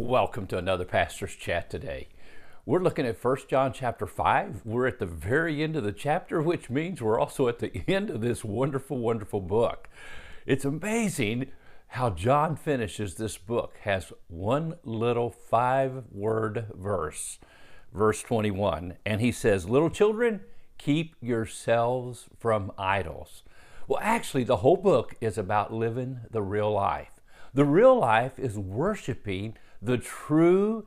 Welcome to another pastor's chat today. We're looking at 1 John chapter 5. We're at the very end of the chapter, which means we're also at the end of this wonderful, wonderful book. It's amazing how John finishes this book has one little five-word verse, verse 21, and he says, "Little children, keep yourselves from idols." Well, actually, the whole book is about living the real life. The real life is worshiping the true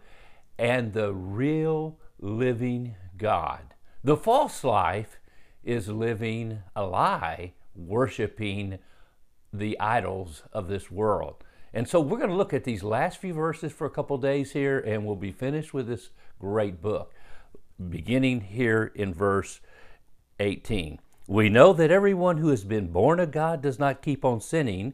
and the real living God. The false life is living a lie, worshiping the idols of this world. And so we're going to look at these last few verses for a couple days here, and we'll be finished with this great book. Beginning here in verse 18. We know that everyone who has been born of God does not keep on sinning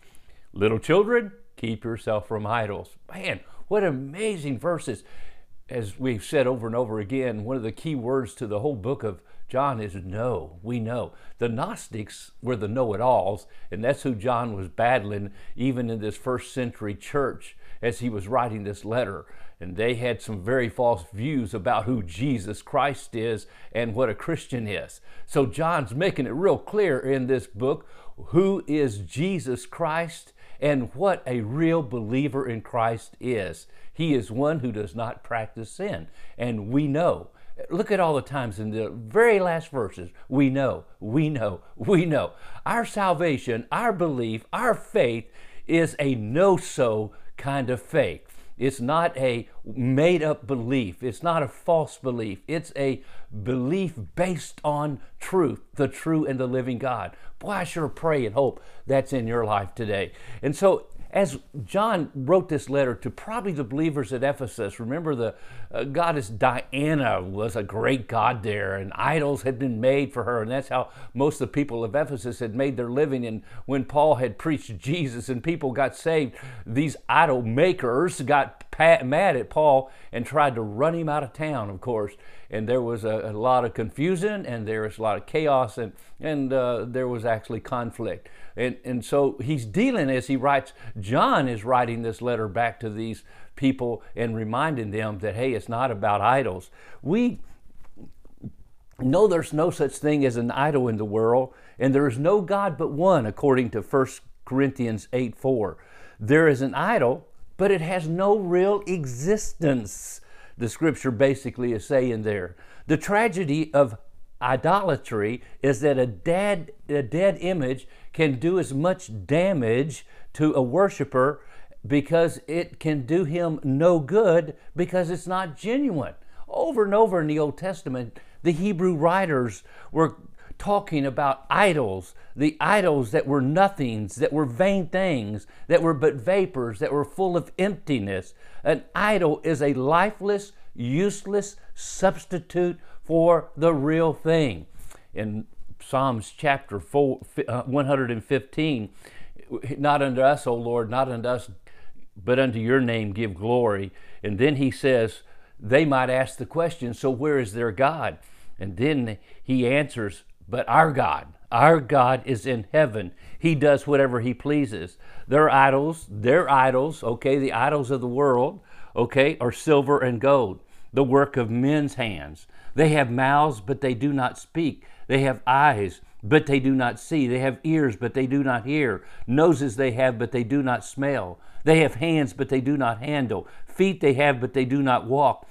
Little children, keep yourself from idols. Man, what amazing verses. As we've said over and over again, one of the key words to the whole book of John is know. We know. The Gnostics were the know it alls, and that's who John was battling even in this first century church as he was writing this letter. And they had some very false views about who Jesus Christ is and what a Christian is. So John's making it real clear in this book who is Jesus Christ and what a real believer in Christ is. He is one who does not practice sin. And we know. Look at all the times in the very last verses. We know, we know, we know. Our salvation, our belief, our faith is a know so kind of faith. It's not a made up belief. It's not a false belief. It's a belief based on truth, the true and the living God. Boy, I sure pray and hope that's in your life today. And so as John wrote this letter to probably the believers at Ephesus, remember the uh, goddess Diana was a great god there, and idols had been made for her, and that's how most of the people of Ephesus had made their living. And when Paul had preached Jesus and people got saved, these idol makers got mad at Paul and tried to run him out of town, of course. And there was a, a lot of confusion and there was a lot of chaos and, and uh, there was actually conflict. And, and so he's dealing as he writes, John is writing this letter back to these people and reminding them that, hey, it's not about idols. We know there's no such thing as an idol in the world, and there is no God but one, according to 1 Corinthians 8 4. There is an idol, but it has no real existence. The scripture basically is saying there. The tragedy of idolatry is that a dead, a dead image can do as much damage to a worshiper because it can do him no good because it's not genuine. Over and over in the Old Testament, the Hebrew writers were talking about idols, the idols that were nothings, that were vain things, that were but vapors, that were full of emptiness. An idol is a lifeless, useless substitute for the real thing. In Psalms chapter 4, uh, 115, not unto us, O Lord, not unto us, but unto your name give glory. And then he says, they might ask the question, so where is their God? And then he answers, but our God, our God is in heaven. He does whatever He pleases. Their idols, their idols, okay, the idols of the world, okay, are silver and gold, the work of men's hands. They have mouths, but they do not speak. They have eyes, but they do not see. They have ears, but they do not hear. Noses they have, but they do not smell. They have hands, but they do not handle. Feet they have, but they do not walk,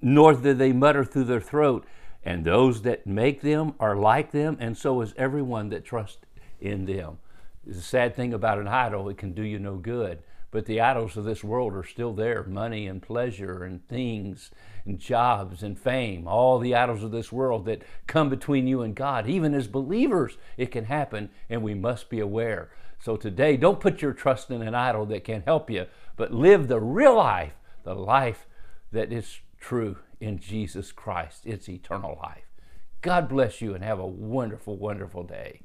nor do they mutter through their throat and those that make them are like them, and so is everyone that trusts in them. The sad thing about an idol, it can do you no good. But the idols of this world are still there money and pleasure and things and jobs and fame. All the idols of this world that come between you and God. Even as believers, it can happen, and we must be aware. So today, don't put your trust in an idol that can't help you, but live the real life the life that is true in Jesus Christ. It's eternal life. God bless you and have a wonderful, wonderful day.